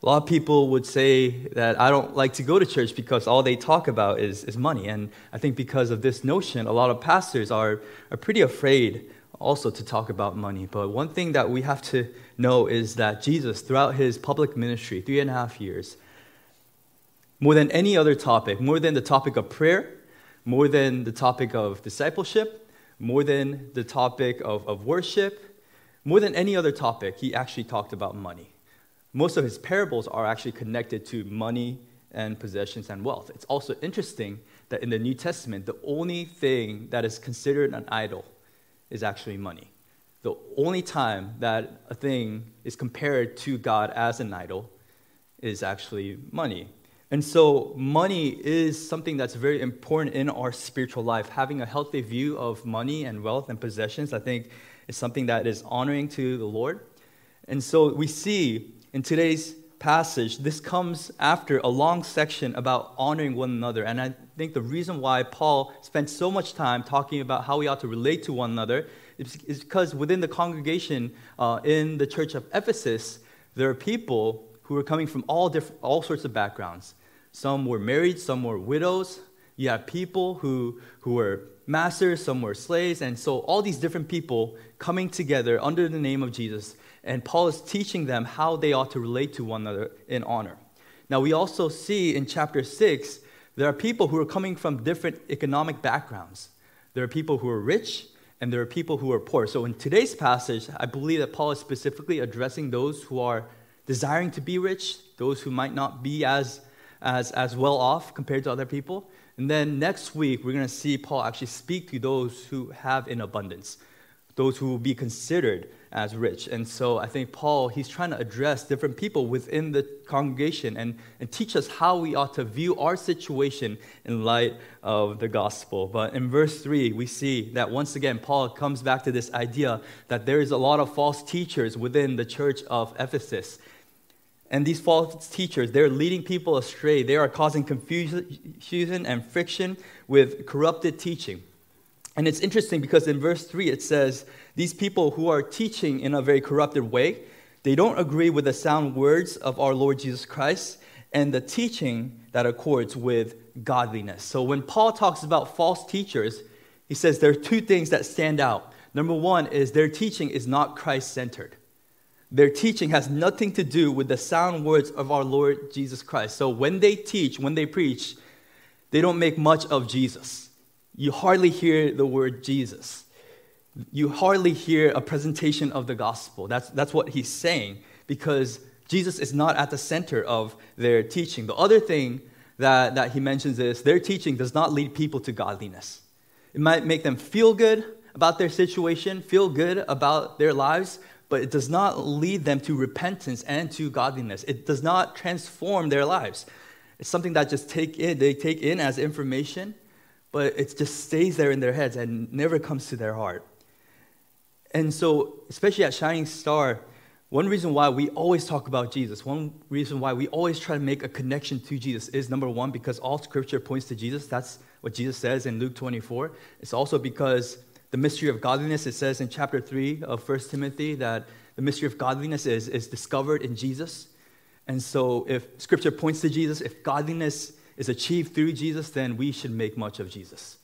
A lot of people would say that I don't like to go to church because all they talk about is, is money. And I think because of this notion, a lot of pastors are, are pretty afraid also to talk about money. But one thing that we have to know is that Jesus, throughout his public ministry, three and a half years, more than any other topic, more than the topic of prayer, more than the topic of discipleship, more than the topic of, of worship, more than any other topic, he actually talked about money most of his parables are actually connected to money and possessions and wealth. It's also interesting that in the New Testament, the only thing that is considered an idol is actually money. The only time that a thing is compared to God as an idol is actually money. And so, money is something that's very important in our spiritual life. Having a healthy view of money and wealth and possessions, I think, is something that is honoring to the Lord. And so, we see in today's passage, this comes after a long section about honoring one another. And I think the reason why Paul spent so much time talking about how we ought to relate to one another is, because within the congregation uh, in the church of Ephesus, there are people who are coming from all, different, all sorts of backgrounds. Some were married, some were widows. You have people who, who were masters, some were slaves. And so all these different people coming together under the name of Jesus and Paul is teaching them how they ought to relate to one another in honor. Now, we also see in chapter 6, there are people who are coming from different economic backgrounds. There are people who are rich, and there are people who are poor. So, in today's passage, I believe that Paul is specifically addressing those who are desiring to be rich, those who might not be as, as, as well off compared to other people. And then next week, we're going to see Paul actually speak to those who have in abundance, those who will be considered as rich. And so I think Paul, he's trying to address different people within the congregation and, and teach us how we ought to view our situation in light of the gospel. But in verse 3, we see that once again, Paul comes back to this idea that there is a lot of false teachers within the church of Ephesus. And these false teachers, they're leading people astray. They are causing confusion and friction with corrupted teaching. And it's interesting because in verse 3 it says, These people who are teaching in a very corrupted way, they don't agree with the sound words of our Lord Jesus Christ and the teaching that accords with godliness. So when Paul talks about false teachers, he says there are two things that stand out. Number one is their teaching is not Christ centered. Their teaching has nothing to do with the sound words of our Lord Jesus Christ. So when they teach, when they preach, they don't make much of Jesus you hardly hear the word Jesus. You hardly hear a presentation of the gospel. That's, that's what he's saying because Jesus is not at the center of their teaching. The other thing that, that he mentions is their teaching does not lead people to godliness. It might make them feel good about their situation, feel good about their lives, but it does not lead them to repentance and to godliness. It does not transform their lives. It's something that just take in, they take in as information but it just stays there in their heads and never comes to their heart. And so, especially at Shining Star, one reason why we always talk about Jesus, one reason why we always try to make a connection to Jesus is number one, because all scripture points to Jesus. That's what Jesus says in Luke 24. It's also because the mystery of godliness, it says in chapter 3 of 1 Timothy that the mystery of godliness is, is discovered in Jesus. And so, if scripture points to Jesus, if godliness is achieved through Jesus, then we should make much of Jesus.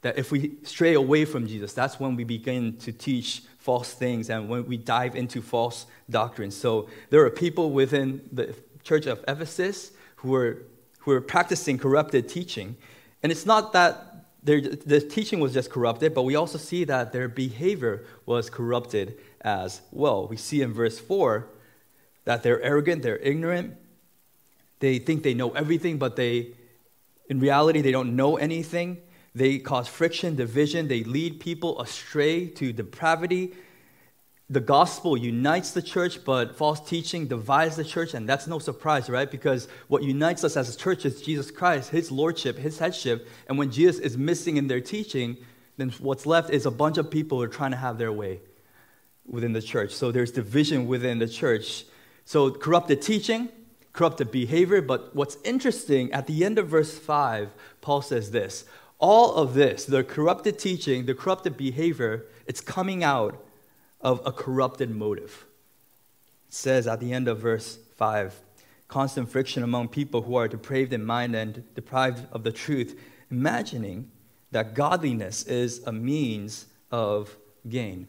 That if we stray away from Jesus, that's when we begin to teach false things and when we dive into false doctrines. So there are people within the church of Ephesus who are, who are practicing corrupted teaching. And it's not that the teaching was just corrupted, but we also see that their behavior was corrupted as well. We see in verse 4 that they're arrogant, they're ignorant, they think they know everything, but they, in reality, they don't know anything. They cause friction, division. They lead people astray to depravity. The gospel unites the church, but false teaching divides the church, and that's no surprise, right? Because what unites us as a church is Jesus Christ, His lordship, His headship. And when Jesus is missing in their teaching, then what's left is a bunch of people who are trying to have their way within the church. So there's division within the church. So corrupted teaching, corrupted behavior. But what's interesting, at the end of verse 5, Paul says this all of this, the corrupted teaching, the corrupted behavior, it's coming out of a corrupted motive. It says at the end of verse 5, constant friction among people who are depraved in mind and deprived of the truth, imagining that godliness is a means of gain.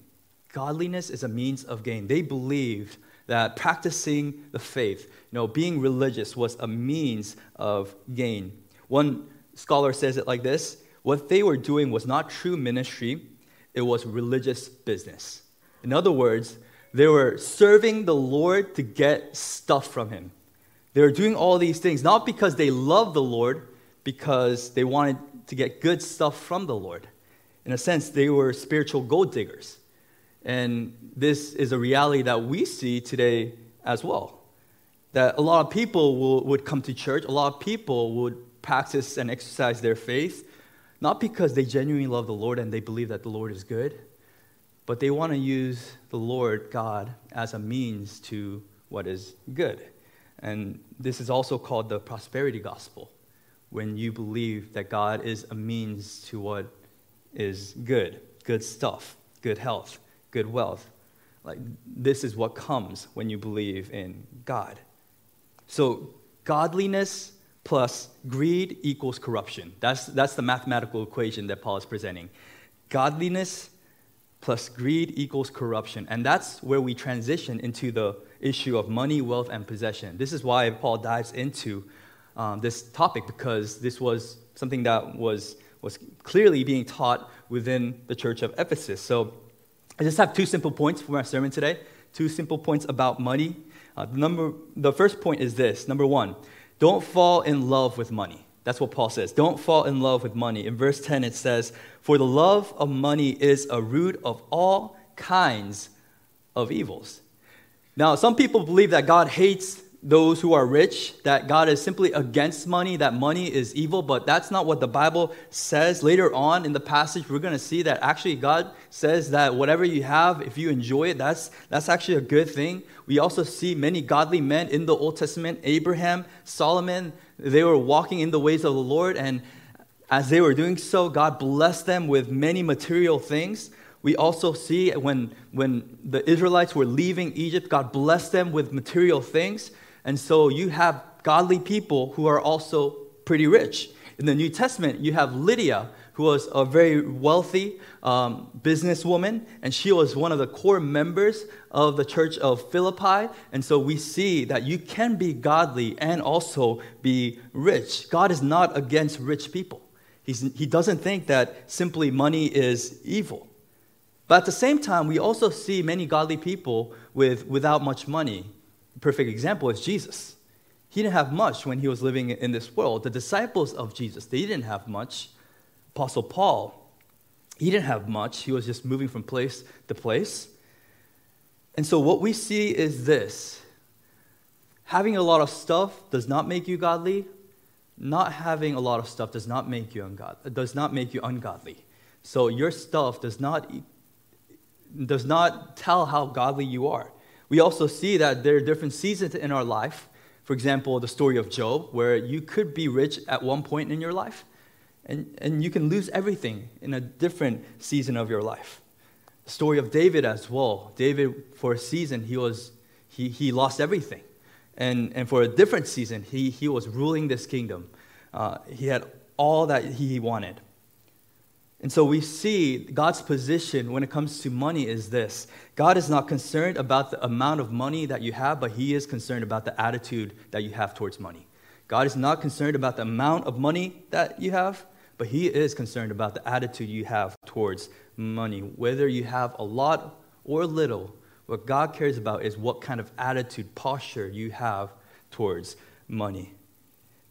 Godliness is a means of gain. They believed that practicing the faith, you know, being religious was a means of gain. One scholar says it like this what they were doing was not true ministry, it was religious business. In other words, they were serving the Lord to get stuff from Him. They were doing all these things not because they loved the Lord, because they wanted to get good stuff from the Lord. In a sense, they were spiritual gold diggers. And this is a reality that we see today as well. That a lot of people will, would come to church, a lot of people would practice and exercise their faith, not because they genuinely love the Lord and they believe that the Lord is good, but they want to use the Lord God as a means to what is good. And this is also called the prosperity gospel, when you believe that God is a means to what is good, good stuff, good health, good wealth. Like, this is what comes when you believe in God. So, godliness plus greed equals corruption. That's, that's the mathematical equation that Paul is presenting. Godliness plus greed equals corruption. And that's where we transition into the issue of money, wealth, and possession. This is why Paul dives into um, this topic because this was something that was, was clearly being taught within the church of Ephesus. So I just have two simple points for my sermon today. Two simple points about money. Uh, number, the first point is this number one, don't fall in love with money. That's what Paul says. Don't fall in love with money. In verse 10, it says, For the love of money is a root of all kinds of evils. Now, some people believe that God hates those who are rich, that God is simply against money, that money is evil, but that's not what the Bible says. Later on in the passage, we're going to see that actually God says that whatever you have, if you enjoy it, that's, that's actually a good thing. We also see many godly men in the Old Testament Abraham, Solomon, they were walking in the ways of the Lord, and as they were doing so, God blessed them with many material things. We also see when, when the Israelites were leaving Egypt, God blessed them with material things. And so you have godly people who are also pretty rich. In the New Testament, you have Lydia, who was a very wealthy um, businesswoman, and she was one of the core members of the church of Philippi. And so we see that you can be godly and also be rich. God is not against rich people, He's, He doesn't think that simply money is evil. But at the same time, we also see many godly people with, without much money perfect example is Jesus. He didn't have much when he was living in this world. The disciples of Jesus, they didn't have much. Apostle Paul, he didn't have much. He was just moving from place to place. And so what we see is this having a lot of stuff does not make you godly. Not having a lot of stuff does not make you ungodly. Does not make you ungodly. So your stuff does not does not tell how godly you are. We also see that there are different seasons in our life. For example, the story of Job, where you could be rich at one point in your life, and, and you can lose everything in a different season of your life. The story of David as well. David, for a season, he, was, he, he lost everything. And, and for a different season, he, he was ruling this kingdom. Uh, he had all that he wanted. And so we see God's position when it comes to money is this God is not concerned about the amount of money that you have, but He is concerned about the attitude that you have towards money. God is not concerned about the amount of money that you have, but He is concerned about the attitude you have towards money. Whether you have a lot or little, what God cares about is what kind of attitude, posture you have towards money.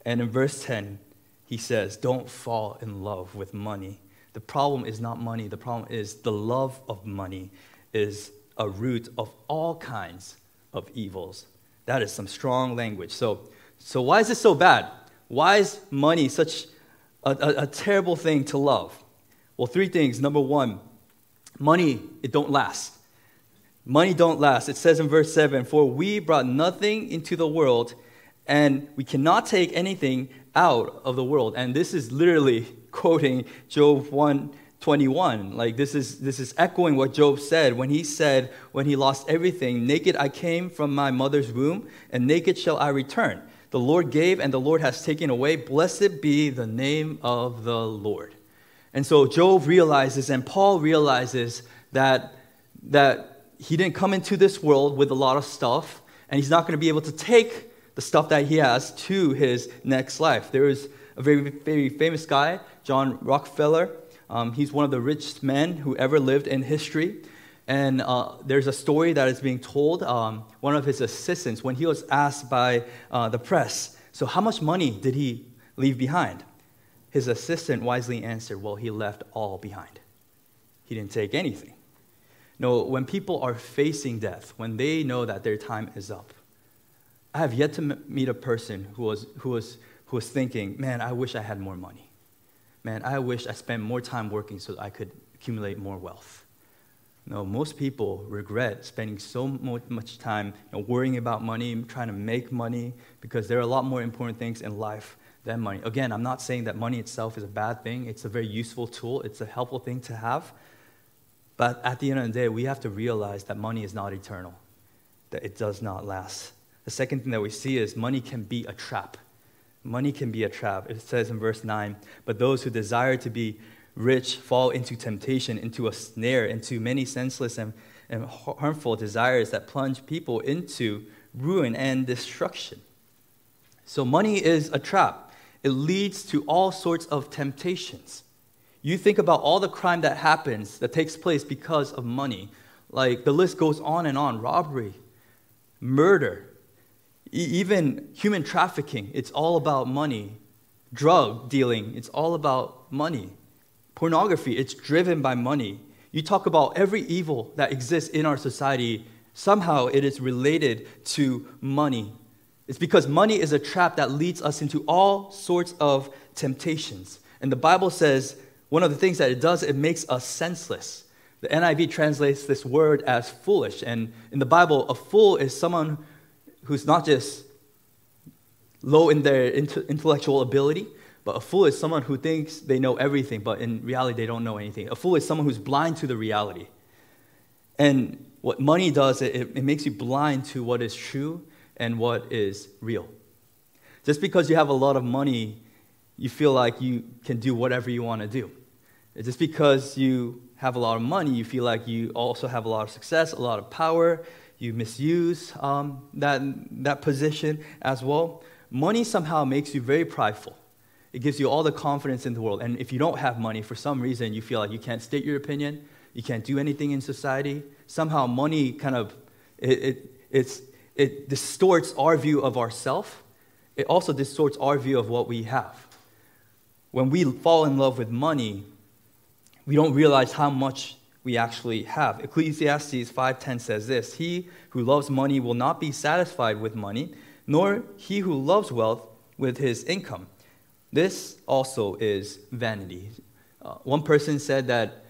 And in verse 10, he says, Don't fall in love with money the problem is not money, the problem is the love of money is a root of all kinds of evils. That is some strong language. So, so why is this so bad? Why is money such a, a, a terrible thing to love? Well, three things. Number one, money, it don't last. Money don't last. It says in verse 7 For we brought nothing into the world, and we cannot take anything out of the world. And this is literally quoting Job 1 21. Like this is this is echoing what Job said when he said when he lost everything, naked I came from my mother's womb and naked shall I return. The Lord gave and the Lord has taken away. Blessed be the name of the Lord. And so Job realizes and Paul realizes that that he didn't come into this world with a lot of stuff and he's not going to be able to take the stuff that he has to his next life. There is a very very famous guy, John Rockefeller um, he's one of the richest men who ever lived in history. And uh, there's a story that is being told. Um, one of his assistants, when he was asked by uh, the press, so how much money did he leave behind? His assistant wisely answered, well, he left all behind. He didn't take anything. No, when people are facing death, when they know that their time is up, I have yet to meet a person who was, who was, who was thinking, man, I wish I had more money man, I wish I spent more time working so I could accumulate more wealth. No, most people regret spending so much time you know, worrying about money, trying to make money, because there are a lot more important things in life than money. Again, I'm not saying that money itself is a bad thing. It's a very useful tool, it's a helpful thing to have. But at the end of the day, we have to realize that money is not eternal, that it does not last. The second thing that we see is money can be a trap. Money can be a trap. It says in verse 9, but those who desire to be rich fall into temptation, into a snare, into many senseless and, and harmful desires that plunge people into ruin and destruction. So, money is a trap. It leads to all sorts of temptations. You think about all the crime that happens, that takes place because of money. Like the list goes on and on robbery, murder, even human trafficking, it's all about money. Drug dealing, it's all about money. Pornography, it's driven by money. You talk about every evil that exists in our society, somehow it is related to money. It's because money is a trap that leads us into all sorts of temptations. And the Bible says one of the things that it does, it makes us senseless. The NIV translates this word as foolish. And in the Bible, a fool is someone who's not just low in their intellectual ability, but a fool is someone who thinks they know everything, but in reality, they don't know anything. A fool is someone who's blind to the reality. And what money does, it, it makes you blind to what is true and what is real. Just because you have a lot of money, you feel like you can do whatever you want to do. Just because you have a lot of money, you feel like you also have a lot of success, a lot of power, you misuse um, that, that position as well. Money somehow makes you very prideful. It gives you all the confidence in the world. And if you don't have money, for some reason, you feel like you can't state your opinion, you can't do anything in society. Somehow, money kind of it, it, it distorts our view of ourself. It also distorts our view of what we have. When we fall in love with money, we don't realize how much we actually have. Ecclesiastes 5:10 says this, "He who loves money will not be satisfied with money, nor he who loves wealth with his income." This also is vanity. Uh, one person said that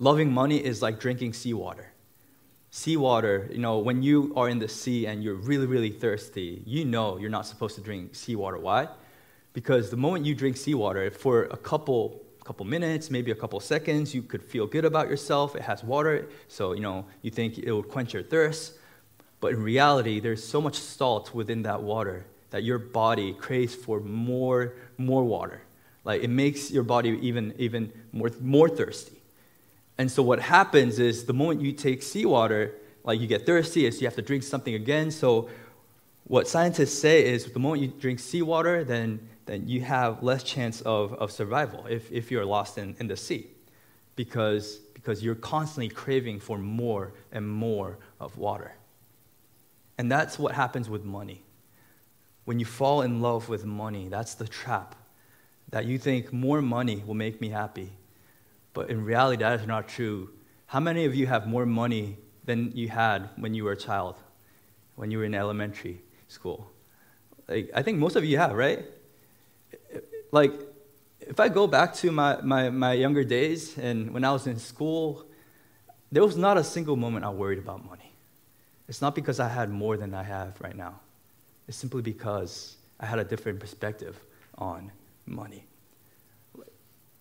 loving money is like drinking seawater. Seawater, you know, when you are in the sea and you're really, really thirsty, you know you're not supposed to drink seawater. Why? Because the moment you drink seawater, for a couple couple minutes, maybe a couple seconds, you could feel good about yourself. It has water, so you know you think it will quench your thirst. But in reality, there's so much salt within that water that your body craves for more, more water. Like it makes your body even, even more, more thirsty. And so what happens is the moment you take seawater, like you get thirsty, is you have to drink something again. So what scientists say is the moment you drink seawater, then then you have less chance of, of survival if, if you're lost in, in the sea because, because you're constantly craving for more and more of water. And that's what happens with money. When you fall in love with money, that's the trap. That you think more money will make me happy. But in reality, that is not true. How many of you have more money than you had when you were a child, when you were in elementary school? Like, I think most of you have, right? Like, if I go back to my, my, my younger days and when I was in school, there was not a single moment I worried about money. It's not because I had more than I have right now. It's simply because I had a different perspective on money.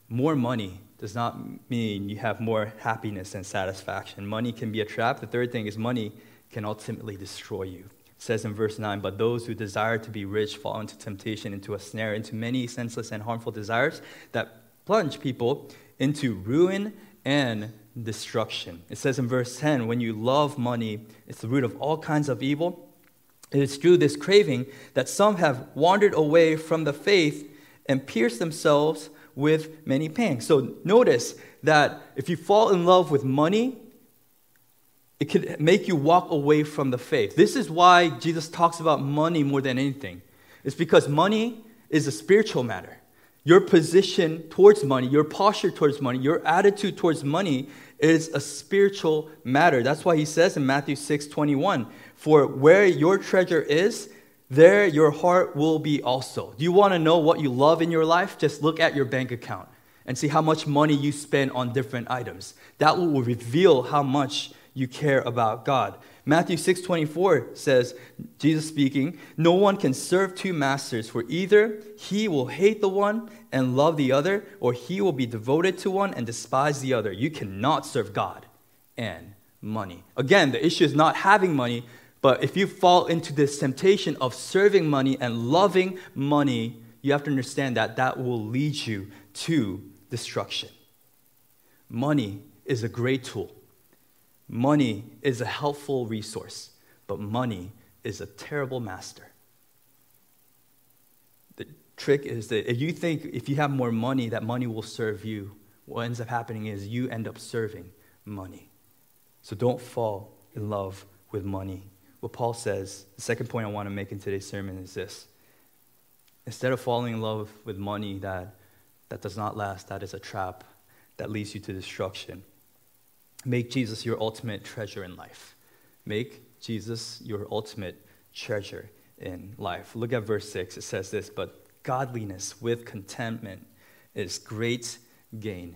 more money does not mean you have more happiness and satisfaction. Money can be a trap. The third thing is money can ultimately destroy you. Says in verse 9, but those who desire to be rich fall into temptation, into a snare, into many senseless and harmful desires that plunge people into ruin and destruction. It says in verse 10, when you love money, it's the root of all kinds of evil. It is through this craving that some have wandered away from the faith and pierced themselves with many pangs. So notice that if you fall in love with money, it could make you walk away from the faith. This is why Jesus talks about money more than anything. It's because money is a spiritual matter. Your position towards money, your posture towards money, your attitude towards money is a spiritual matter. That's why he says in Matthew 6 21, For where your treasure is, there your heart will be also. Do you want to know what you love in your life? Just look at your bank account and see how much money you spend on different items. That will reveal how much you care about God. Matthew 6:24 says, Jesus speaking, "No one can serve two masters, for either he will hate the one and love the other, or he will be devoted to one and despise the other. You cannot serve God and money." Again, the issue is not having money, but if you fall into this temptation of serving money and loving money, you have to understand that that will lead you to destruction. Money is a great tool Money is a helpful resource, but money is a terrible master. The trick is that if you think if you have more money, that money will serve you, what ends up happening is you end up serving money. So don't fall in love with money. What Paul says, the second point I want to make in today's sermon is this. Instead of falling in love with money that, that does not last, that is a trap that leads you to destruction, Make Jesus your ultimate treasure in life. Make Jesus your ultimate treasure in life. Look at verse 6. It says this, but godliness with contentment is great gain.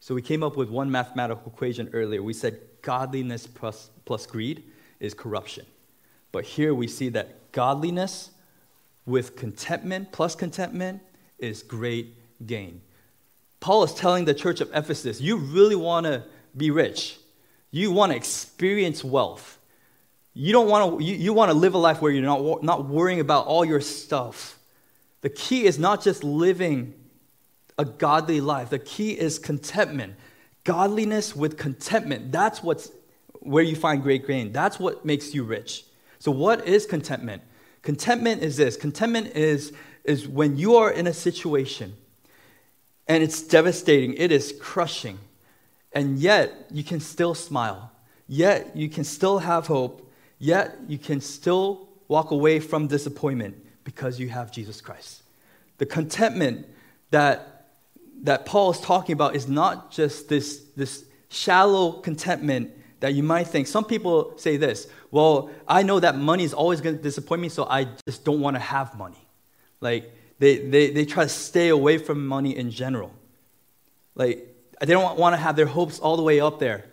So we came up with one mathematical equation earlier. We said godliness plus, plus greed is corruption. But here we see that godliness with contentment plus contentment is great gain. Paul is telling the church of Ephesus, you really want to be rich. You want to experience wealth. You don't want to, you, you want to live a life where you're not, not worrying about all your stuff. The key is not just living a godly life. The key is contentment. Godliness with contentment. That's what's where you find great gain. That's what makes you rich. So what is contentment? Contentment is this. Contentment is, is when you are in a situation and it's devastating, it is crushing and yet you can still smile. Yet you can still have hope. Yet you can still walk away from disappointment because you have Jesus Christ. The contentment that, that Paul is talking about is not just this, this shallow contentment that you might think. Some people say this well, I know that money is always going to disappoint me, so I just don't want to have money. Like, they, they, they try to stay away from money in general. Like, they don't want to have their hopes all the way up there.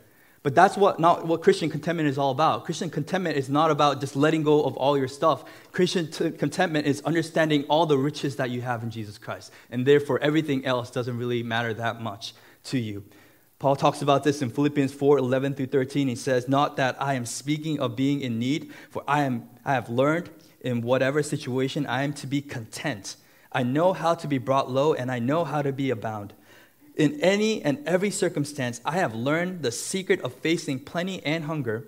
But that's what, not what Christian contentment is all about. Christian contentment is not about just letting go of all your stuff. Christian t- contentment is understanding all the riches that you have in Jesus Christ. And therefore, everything else doesn't really matter that much to you. Paul talks about this in Philippians 4 11 through 13. He says, Not that I am speaking of being in need, for I, am, I have learned in whatever situation I am to be content. I know how to be brought low, and I know how to be abound. In any and every circumstance, I have learned the secret of facing plenty and hunger,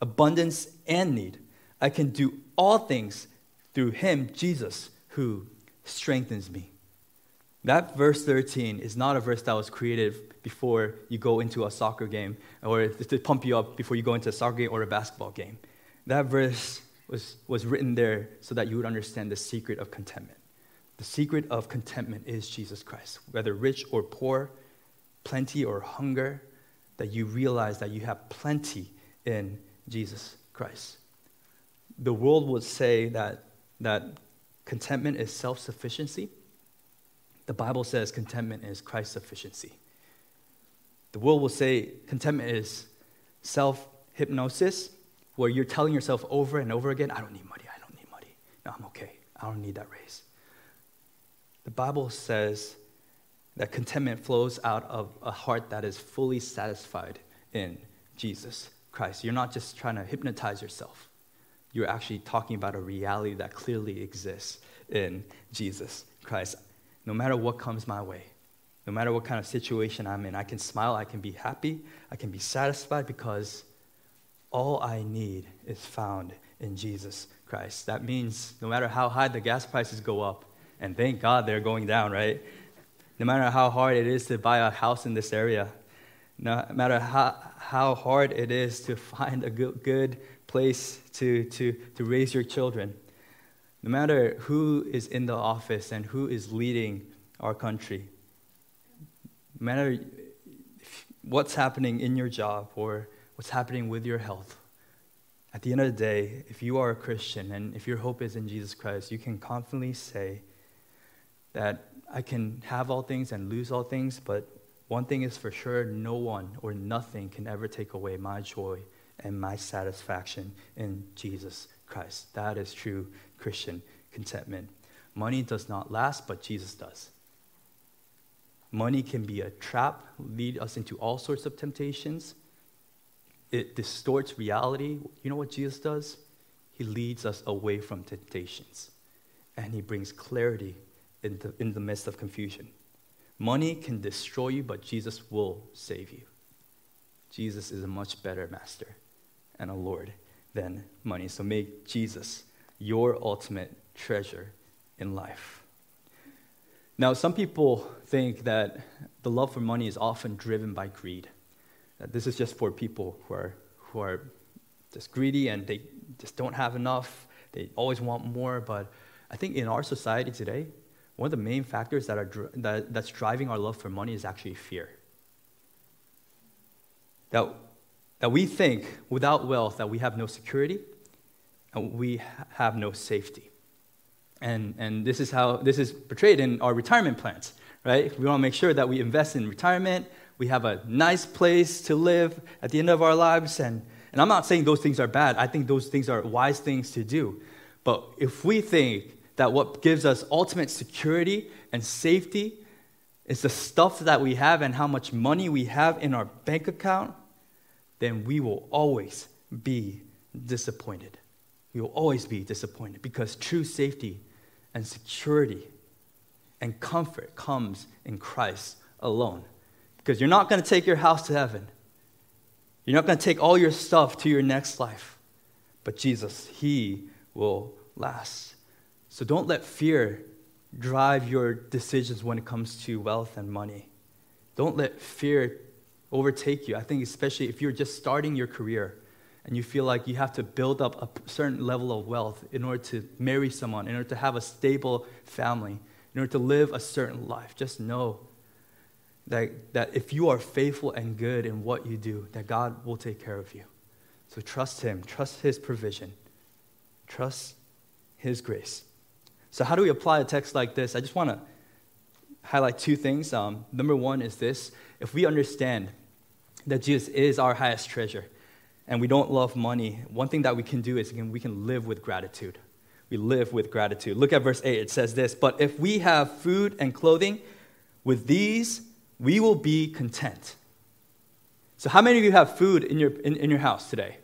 abundance and need. I can do all things through him, Jesus, who strengthens me. That verse 13 is not a verse that was created before you go into a soccer game or to pump you up before you go into a soccer game or a basketball game. That verse was, was written there so that you would understand the secret of contentment. The secret of contentment is Jesus Christ. Whether rich or poor, plenty or hunger, that you realize that you have plenty in Jesus Christ. The world would say that, that contentment is self sufficiency. The Bible says contentment is Christ sufficiency. The world will say contentment is self hypnosis, where you're telling yourself over and over again, I don't need money, I don't need money. No, I'm okay. I don't need that raise. The Bible says That contentment flows out of a heart that is fully satisfied in Jesus Christ. You're not just trying to hypnotize yourself, you're actually talking about a reality that clearly exists in Jesus Christ. No matter what comes my way, no matter what kind of situation I'm in, I can smile, I can be happy, I can be satisfied because all I need is found in Jesus Christ. That means no matter how high the gas prices go up, and thank God they're going down, right? No matter how hard it is to buy a house in this area, no matter how, how hard it is to find a good, good place to, to, to raise your children, no matter who is in the office and who is leading our country, no matter what's happening in your job or what's happening with your health, at the end of the day, if you are a Christian and if your hope is in Jesus Christ, you can confidently say that I can have all things and lose all things, but one thing is for sure no one or nothing can ever take away my joy and my satisfaction in Jesus Christ. That is true Christian contentment. Money does not last, but Jesus does. Money can be a trap, lead us into all sorts of temptations. It distorts reality. You know what Jesus does? He leads us away from temptations, and he brings clarity in the, in the midst of confusion. Money can destroy you, but Jesus will save you. Jesus is a much better master and a Lord than money. So make Jesus your ultimate treasure in life. Now, some people think that the love for money is often driven by greed. That this is just for people who are, who are just greedy and they just don't have enough. They always want more. But I think in our society today, one of the main factors that are, that, that's driving our love for money is actually fear. That, that we think without wealth that we have no security and we have no safety. And, and this is how this is portrayed in our retirement plans, right? We want to make sure that we invest in retirement, we have a nice place to live at the end of our lives. And, and I'm not saying those things are bad, I think those things are wise things to do. But if we think that what gives us ultimate security and safety is the stuff that we have and how much money we have in our bank account, then we will always be disappointed. We will always be disappointed because true safety and security and comfort comes in Christ alone. Because you're not going to take your house to heaven. You're not going to take all your stuff to your next life. But Jesus, He will last. So don't let fear drive your decisions when it comes to wealth and money. Don't let fear overtake you. I think, especially if you're just starting your career and you feel like you have to build up a certain level of wealth in order to marry someone, in order to have a stable family, in order to live a certain life, just know that, that if you are faithful and good in what you do, that God will take care of you. So trust Him, trust His provision, trust His grace. So, how do we apply a text like this? I just want to highlight two things. Um, number one is this if we understand that Jesus is our highest treasure, and we don't love money, one thing that we can do is again, we can live with gratitude. We live with gratitude. Look at verse 8. It says this But if we have food and clothing, with these we will be content. So, how many of you have food in your, in, in your house today?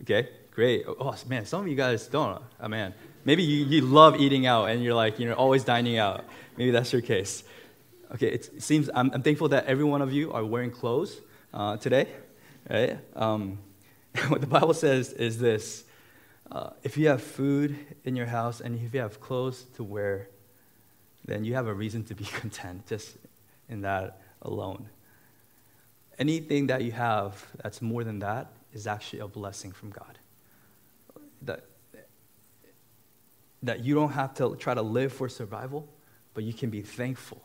Okay, great. Oh, man, some of you guys don't. Oh, man. Maybe you, you love eating out and you're like, you're always dining out. Maybe that's your case. Okay, it seems I'm, I'm thankful that every one of you are wearing clothes uh, today right? Um, what the Bible says is this uh, if you have food in your house and if you have clothes to wear, then you have a reason to be content just in that alone. Anything that you have that's more than that is actually a blessing from God. That, that you don't have to try to live for survival, but you can be thankful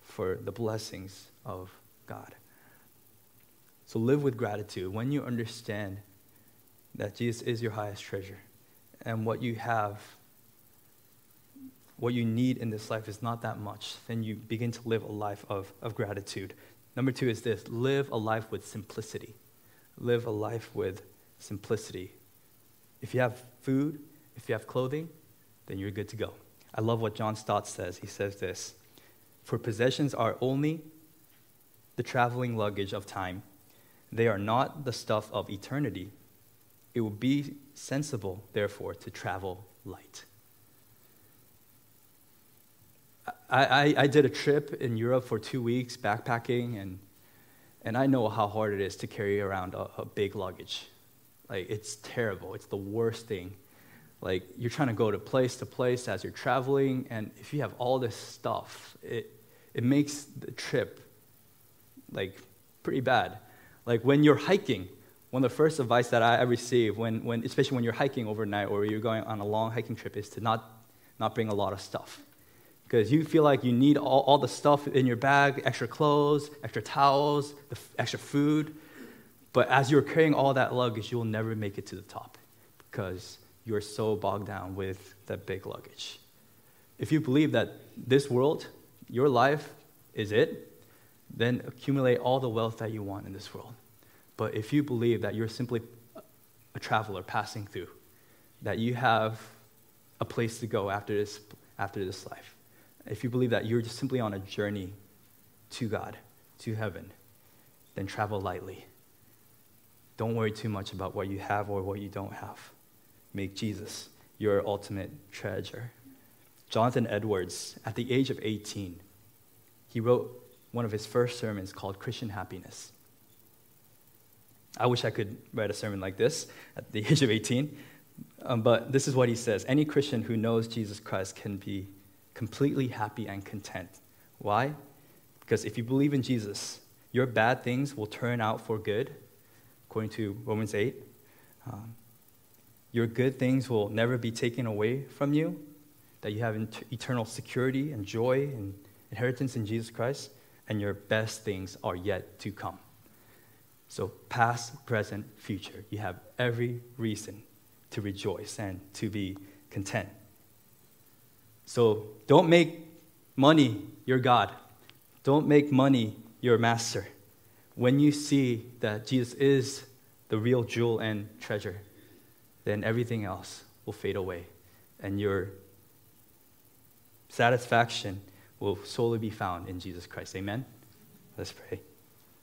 for the blessings of God. So live with gratitude when you understand that Jesus is your highest treasure and what you have, what you need in this life is not that much, then you begin to live a life of, of gratitude. Number two is this live a life with simplicity. Live a life with simplicity. If you have food, if you have clothing, then you're good to go. I love what John Stott says. He says this For possessions are only the traveling luggage of time, they are not the stuff of eternity. It would be sensible, therefore, to travel light. I, I, I, did a trip in Europe for two weeks backpacking, and, and I know how hard it is to carry around a, a big luggage. Like, it's terrible. It's the worst thing. Like, you're trying to go to place to place as you're traveling, and if you have all this stuff, it, it makes the trip, like, pretty bad. Like, when you're hiking, one of the first advice that I receive when, when, especially when you're hiking overnight or you're going on a long hiking trip, is to not, not bring a lot of stuff. Because you feel like you need all, all the stuff in your bag extra clothes, extra towels, the f- extra food. But as you're carrying all that luggage, you'll never make it to the top because you're so bogged down with that big luggage. If you believe that this world, your life, is it, then accumulate all the wealth that you want in this world. But if you believe that you're simply a traveler passing through, that you have a place to go after this, after this life, if you believe that you're just simply on a journey to God, to heaven, then travel lightly. Don't worry too much about what you have or what you don't have. Make Jesus your ultimate treasure. Jonathan Edwards, at the age of 18, he wrote one of his first sermons called Christian Happiness. I wish I could write a sermon like this at the age of 18. Um, but this is what he says Any Christian who knows Jesus Christ can be completely happy and content. Why? Because if you believe in Jesus, your bad things will turn out for good, according to Romans 8. Um, your good things will never be taken away from you, that you have eternal security and joy and inheritance in Jesus Christ, and your best things are yet to come. So, past, present, future, you have every reason to rejoice and to be content. So, don't make money your God. Don't make money your master. When you see that Jesus is the real jewel and treasure, then everything else will fade away and your satisfaction will solely be found in Jesus Christ. Amen? Let's pray.